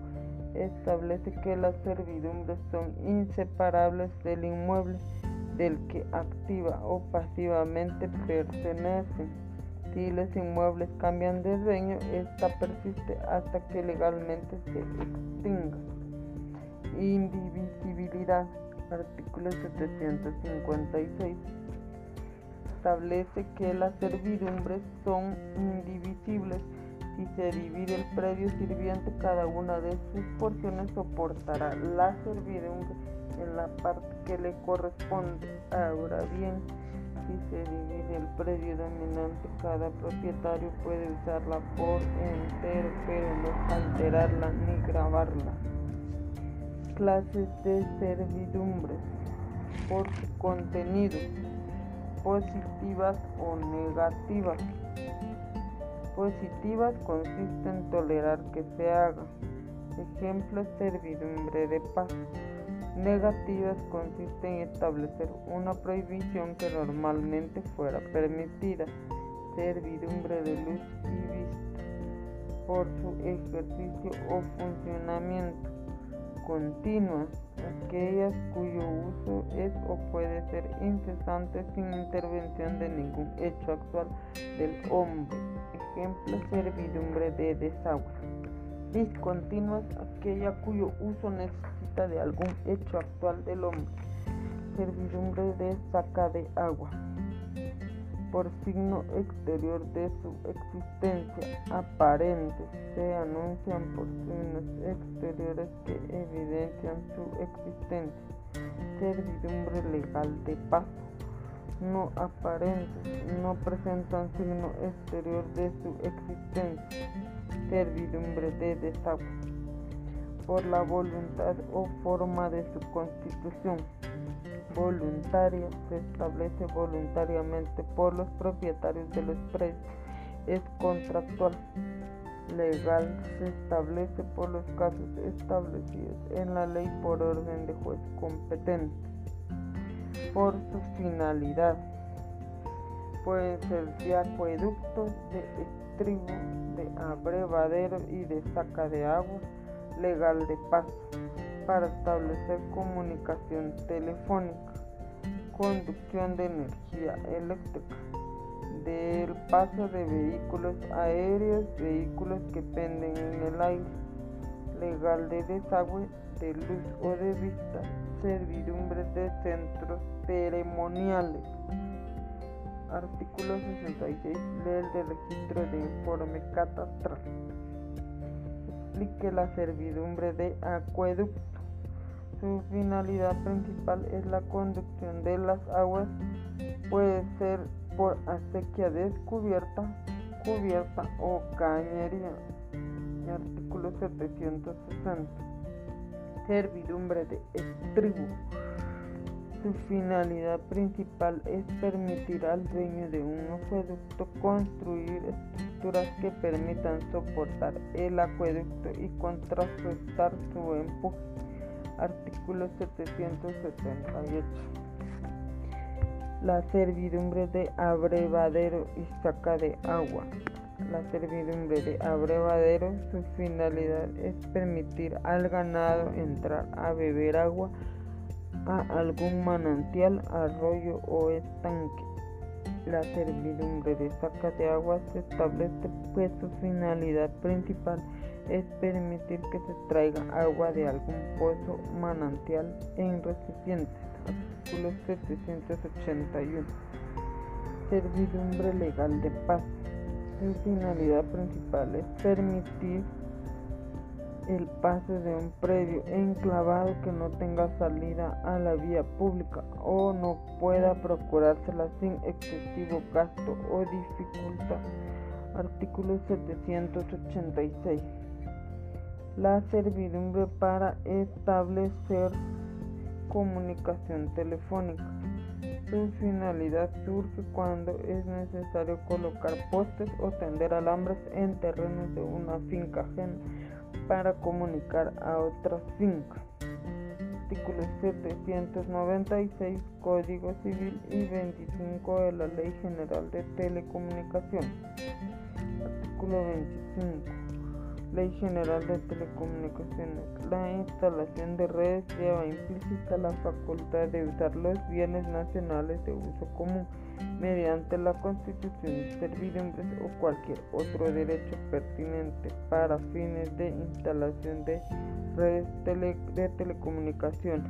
A: establece que las servidumbres son inseparables del inmueble del que activa o pasivamente pertenecen. Si los inmuebles cambian de dueño, esta persiste hasta que legalmente se extinga. indivisibilidad. Artículo 756 establece que las servidumbres son indivisibles. Si se divide el predio sirviente, cada una de sus porciones soportará la servidumbre en la parte que le corresponde. Ahora bien, si se divide el predio dominante, cada propietario puede usarla por entero, pero no alterarla ni grabarla. Clases de servidumbre por su contenido, positivas o negativas. Positivas consiste en tolerar que se haga. Ejemplo, servidumbre de paz negativas consisten en establecer una prohibición que normalmente fuera permitida, servidumbre de luz y vista, por su ejercicio o funcionamiento continua, aquellas cuyo uso es o puede ser incesante sin intervención de ningún hecho actual del hombre. Ejemplo, servidumbre de desagüe. Discontinuas, aquella cuyo uso de algún hecho actual del hombre. Servidumbre de saca de agua. Por signo exterior de su existencia aparente se anuncian por signos exteriores que evidencian su existencia. Servidumbre legal de paso no aparentes no presentan signo exterior de su existencia. Servidumbre de desagüe por la voluntad o forma de su constitución. Voluntaria se establece voluntariamente por los propietarios de los predios. Es contractual. Legal se establece por los casos establecidos en la ley por orden de juez competente. Por su finalidad puede ser de acueducto, de estribo, de abrevadero y de saca de agua legal de paz para establecer comunicación telefónica, conducción de energía eléctrica, del paso de vehículos aéreos, vehículos que penden en el aire, legal de desagüe, de luz o de vista, servidumbres de centros ceremoniales. Artículo 66. Ley del registro de informe catastral la servidumbre de acueducto. Su finalidad principal es la conducción de las aguas, puede ser por acequia descubierta, cubierta o cañería. Artículo 760. Servidumbre de estribo. Su finalidad principal es permitir al dueño de un acueducto construir estructuras que permitan soportar el acueducto y contrarrestar su empuje. Artículo 778. La servidumbre de abrevadero y saca de agua. La servidumbre de abrevadero, su finalidad es permitir al ganado entrar a beber agua a algún manantial, arroyo o estanque. La servidumbre de saca de agua se establece pues su finalidad principal es permitir que se traiga agua de algún pozo manantial en recipientes. Artículo 781. Servidumbre legal de paz. Su finalidad principal es permitir el paso de un predio enclavado que no tenga salida a la vía pública o no pueda procurársela sin excesivo gasto o dificultad. Artículo 786. La servidumbre para establecer comunicación telefónica. Su finalidad surge cuando es necesario colocar postes o tender alambres en terrenos de una finca ajena para comunicar a otras fincas. Artículo 796 Código Civil y 25 de la Ley General de Telecomunicaciones. Artículo 25. Ley General de Telecomunicaciones. La instalación de redes lleva implícita la facultad de usar los bienes nacionales de uso común mediante la constitución de servidumbres o cualquier otro derecho pertinente para fines de instalación de redes de telecomunicaciones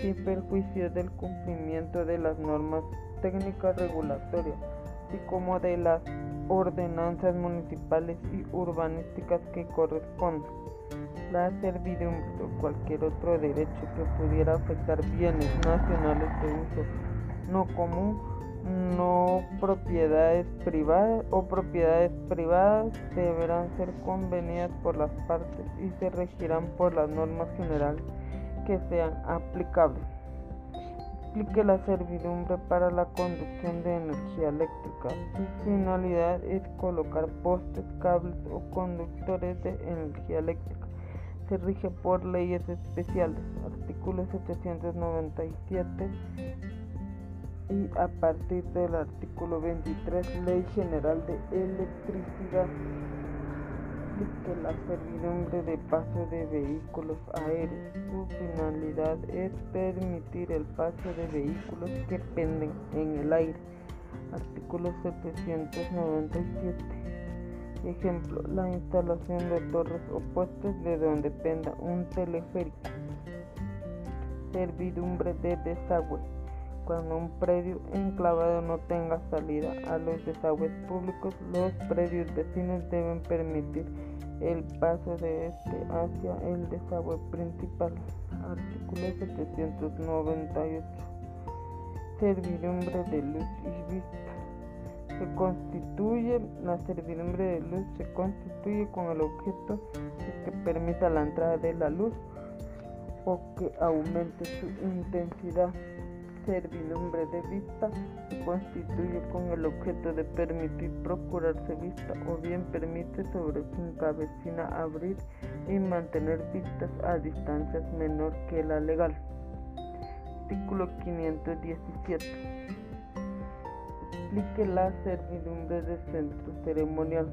A: sin perjuicio del cumplimiento de las normas técnicas regulatorias, así como de las ordenanzas municipales y urbanísticas que correspondan. La servidumbre o cualquier otro derecho que pudiera afectar bienes nacionales de uso no común, no propiedades privadas o propiedades privadas deberán ser convenidas por las partes y se regirán por las normas generales que sean aplicables. Explique la servidumbre para la conducción de energía eléctrica. Su finalidad es colocar postes, cables o conductores de energía eléctrica. Se rige por leyes especiales, artículo 797 y a partir del artículo 23, Ley General de Electricidad que la servidumbre de paso de vehículos aéreos. Su finalidad es permitir el paso de vehículos que penden en el aire. Artículo 797. Ejemplo, la instalación de torres o puestos de donde penda un teleférico. Servidumbre de desagüe cuando un predio enclavado no tenga salida a los desagües públicos, los predios vecinos deben permitir el paso de este hacia el desagüe principal. Artículo 798. Servidumbre de luz y vista. Se constituye, la servidumbre de luz se constituye con el objeto que permita la entrada de la luz o que aumente su intensidad servidumbre de vista constituye con el objeto de permitir procurarse vista o bien permite sobre su cabecina abrir y mantener vistas a distancias menor que la legal. Artículo 517. Explique la servidumbre de centro ceremonial.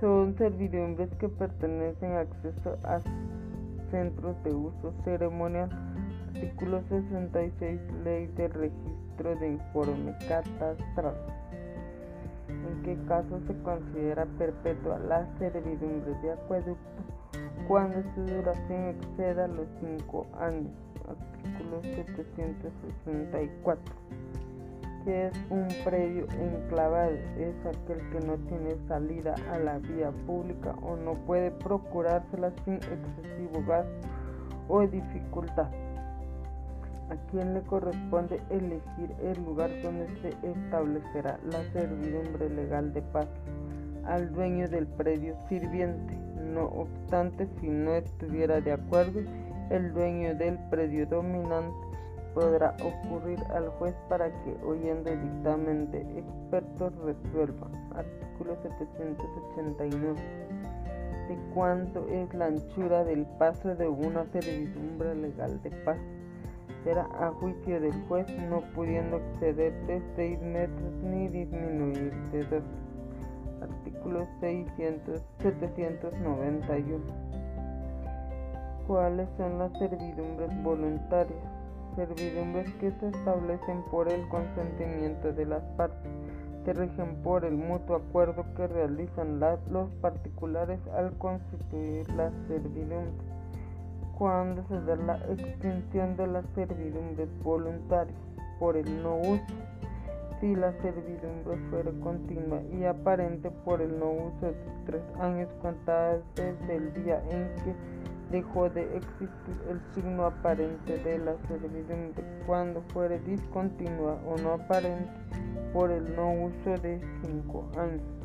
A: Son servidumbres que pertenecen a acceso a centros de uso ceremonial Artículo 66 Ley de Registro de Informe Catastral. ¿En qué caso se considera perpetua la servidumbre de acueducto cuando su duración exceda los 5 años? Artículo 764. ¿Qué es un predio enclavado? Es aquel que no tiene salida a la vía pública o no puede procurársela sin excesivo gasto o dificultad a quien le corresponde elegir el lugar donde se establecerá la servidumbre legal de paz al dueño del predio sirviente. No obstante, si no estuviera de acuerdo, el dueño del predio dominante podrá ocurrir al juez para que, oyendo el dictamen de expertos, resuelva. Artículo 789. ¿De cuánto es la anchura del paso de una servidumbre legal de paz? Será a juicio del juez, no pudiendo exceder de 6 metros ni disminuir de 2. Artículo 600, 791. ¿Cuáles son las servidumbres voluntarias? Servidumbres que se establecen por el consentimiento de las partes, se rigen por el mutuo acuerdo que realizan los particulares al constituir las servidumbres cuando se da la extinción de la servidumbre voluntaria por el no uso. Si la servidumbre fuera continua y aparente por el no uso de tres años contados desde el día en que dejó de existir el signo aparente de la servidumbre, cuando fuere discontinua o no aparente por el no uso de cinco años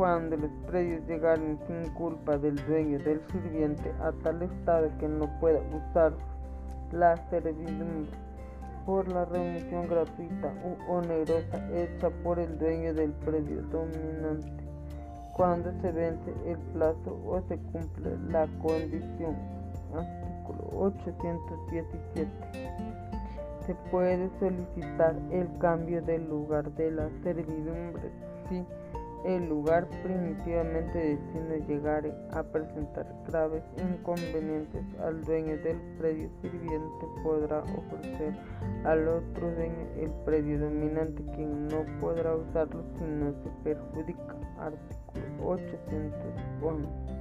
A: cuando los predios llegaron sin culpa del dueño del sirviente a tal estado que no pueda usar la servidumbre por la remisión gratuita u onerosa hecha por el dueño del predio dominante, cuando se vence el plazo o se cumple la condición. Artículo 817. Se puede solicitar el cambio del lugar de la servidumbre si el lugar primitivamente destino llegare a presentar graves inconvenientes al dueño del predio sirviente podrá ofrecer al otro dueño el predio dominante quien no podrá usarlo si no se perjudica. Artículo 811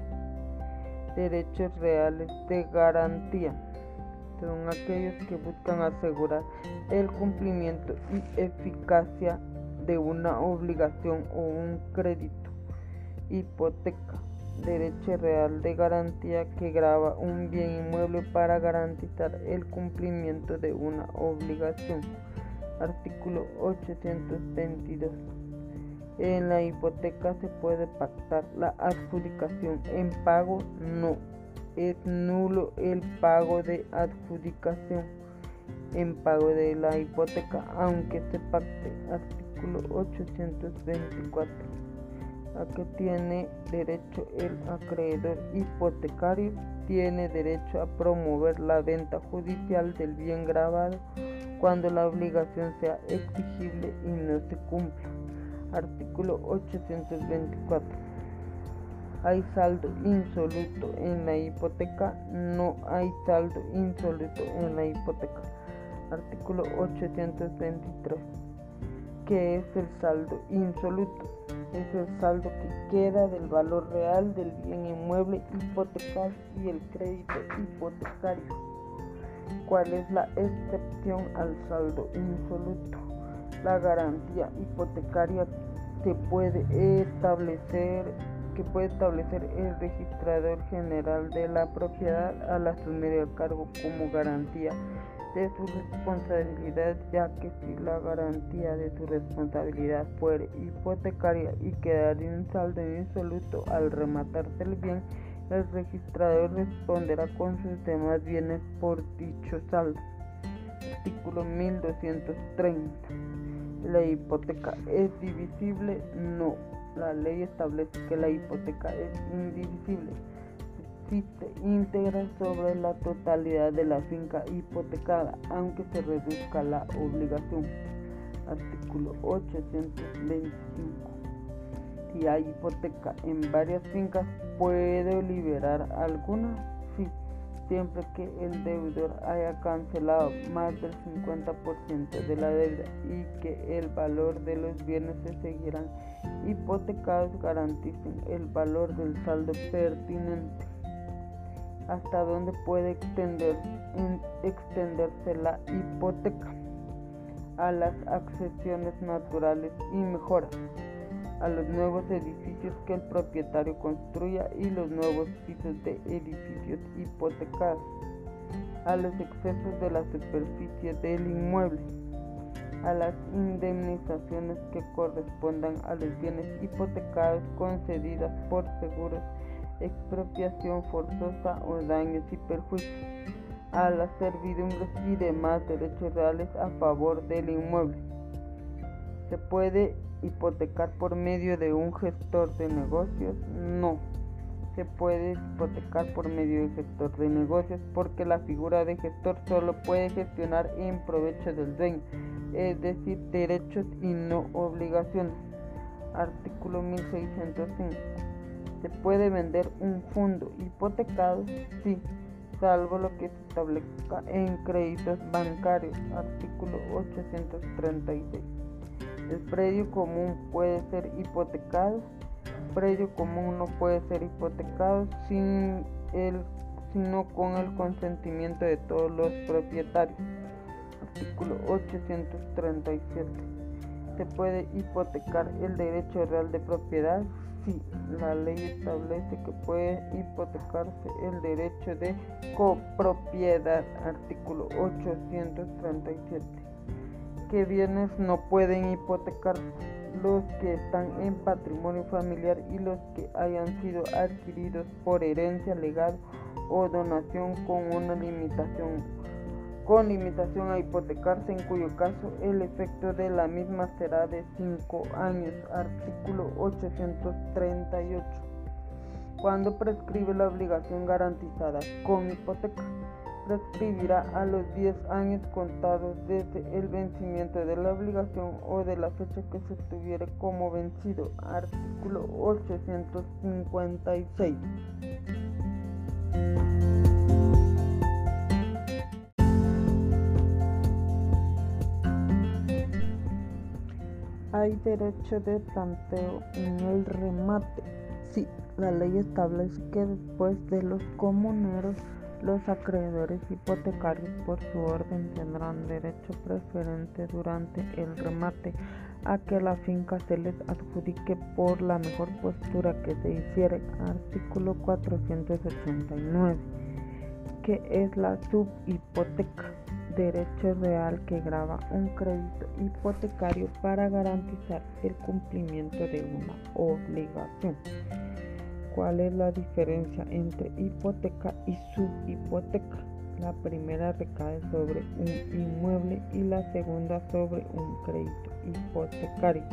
A: derechos reales de garantía. Son aquellos que buscan asegurar el cumplimiento y eficacia de una obligación o un crédito, hipoteca, derecho real de garantía que graba un bien inmueble para garantizar el cumplimiento de una obligación. Artículo 822. En la hipoteca se puede pactar la adjudicación en pago, no es nulo el pago de adjudicación en pago de la hipoteca, aunque se pacte. Artículo 824 a que tiene derecho el acreedor hipotecario tiene derecho a promover la venta judicial del bien grabado cuando la obligación sea exigible y no se cumpla. Artículo 824. Hay saldo insoluto en la hipoteca. No hay saldo insoluto en la hipoteca. Artículo 823 que es el saldo insoluto. Es el saldo que queda del valor real del bien inmueble hipotecario y el crédito hipotecario. ¿Cuál es la excepción al saldo insoluto? La garantía hipotecaria que puede establecer que puede establecer el registrador general de la propiedad al asumir el cargo como garantía de su responsabilidad, ya que si la garantía de su responsabilidad fuere hipotecaria y quedaría en saldo insoluto al rematarse el bien, el registrador responderá con sus demás bienes por dicho saldo. Artículo 1230. La hipoteca es divisible? No. La ley establece que la hipoteca es indivisible íntegra sobre la totalidad de la finca hipotecada, aunque se reduzca la obligación. Artículo 825. Si hay hipoteca en varias fincas, ¿puede liberar alguna? Siempre que el deudor haya cancelado más del 50% de la deuda y que el valor de los bienes se seguirán hipotecados garanticen el valor del saldo pertinente hasta dónde puede extender, extenderse la hipoteca a las accesiones naturales y mejoras, a los nuevos edificios que el propietario construya y los nuevos pisos de edificios hipotecados, a los excesos de la superficie del inmueble, a las indemnizaciones que correspondan a los bienes hipotecados concedidas por seguros expropiación forzosa o daños y perjuicios a las servidumbres y demás derechos reales a favor del inmueble. ¿Se puede hipotecar por medio de un gestor de negocios? No. Se puede hipotecar por medio de gestor de negocios porque la figura de gestor solo puede gestionar en provecho del dueño, es decir, derechos y no obligaciones. Artículo 1605. ¿Se puede vender un fondo hipotecado? Sí, salvo lo que se establezca en créditos bancarios. Artículo 836. El predio común puede ser hipotecado. El predio común no puede ser hipotecado sin el, sino con el consentimiento de todos los propietarios. Artículo 837. Se puede hipotecar el derecho real de propiedad Sí, la ley establece que puede hipotecarse el derecho de copropiedad, artículo 837. ¿Qué bienes no pueden hipotecarse? Los que están en patrimonio familiar y los que hayan sido adquiridos por herencia legal o donación con una limitación con limitación a hipotecarse, en cuyo caso el efecto de la misma será de 5 años. Artículo 838. Cuando prescribe la obligación garantizada con hipoteca, prescribirá a los 10 años contados desde el vencimiento de la obligación o de la fecha que se tuviere como vencido. Artículo 856. Hay derecho de planteo en el remate. Sí, la ley establece que después de los comuneros, los acreedores hipotecarios por su orden tendrán derecho preferente durante el remate a que la finca se les adjudique por la mejor postura que se hiciere. Artículo 489, que es la subhipoteca, derecho real que graba un crédito hipotecario para garantizar el cumplimiento de una obligación. ¿Cuál es la diferencia entre hipoteca y subhipoteca? La primera recae sobre un inmueble y la segunda sobre un crédito hipotecario.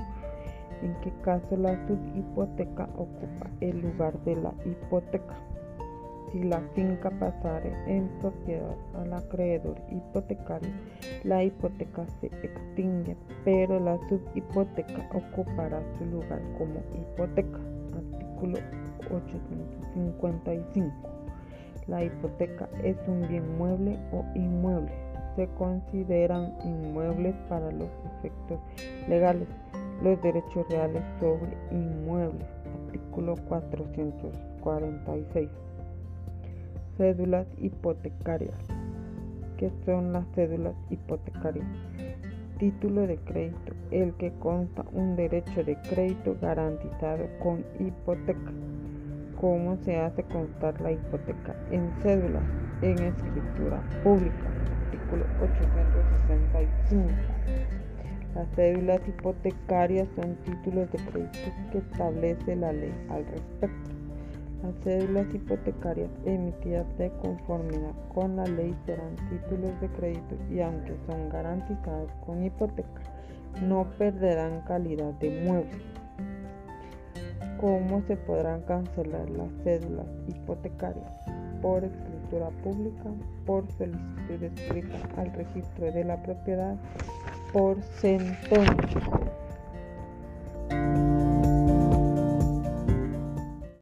A: En qué caso la subhipoteca ocupa el lugar de la hipoteca. Si la finca pasare en propiedad al acreedor hipotecario, la hipoteca se extingue, pero la subhipoteca ocupará su lugar como hipoteca. Artículo 855. La hipoteca es un bien mueble o inmueble. Se consideran inmuebles para los efectos legales los derechos reales sobre inmuebles. Artículo 446. Cédulas hipotecarias. ¿Qué son las cédulas hipotecarias? Título de crédito, el que consta un derecho de crédito garantizado con hipoteca cómo se hace constar la hipoteca en cédula, en escritura pública, artículo 865. Las cédulas hipotecarias son títulos de crédito que establece la ley al respecto. Las cédulas hipotecarias emitidas de conformidad con la ley serán títulos de crédito y aunque son garantizadas con hipoteca, no perderán calidad de mueble ¿Cómo se podrán cancelar las cédulas hipotecarias? Por escritura pública, por solicitud escrita al registro de la propiedad, por sentencia.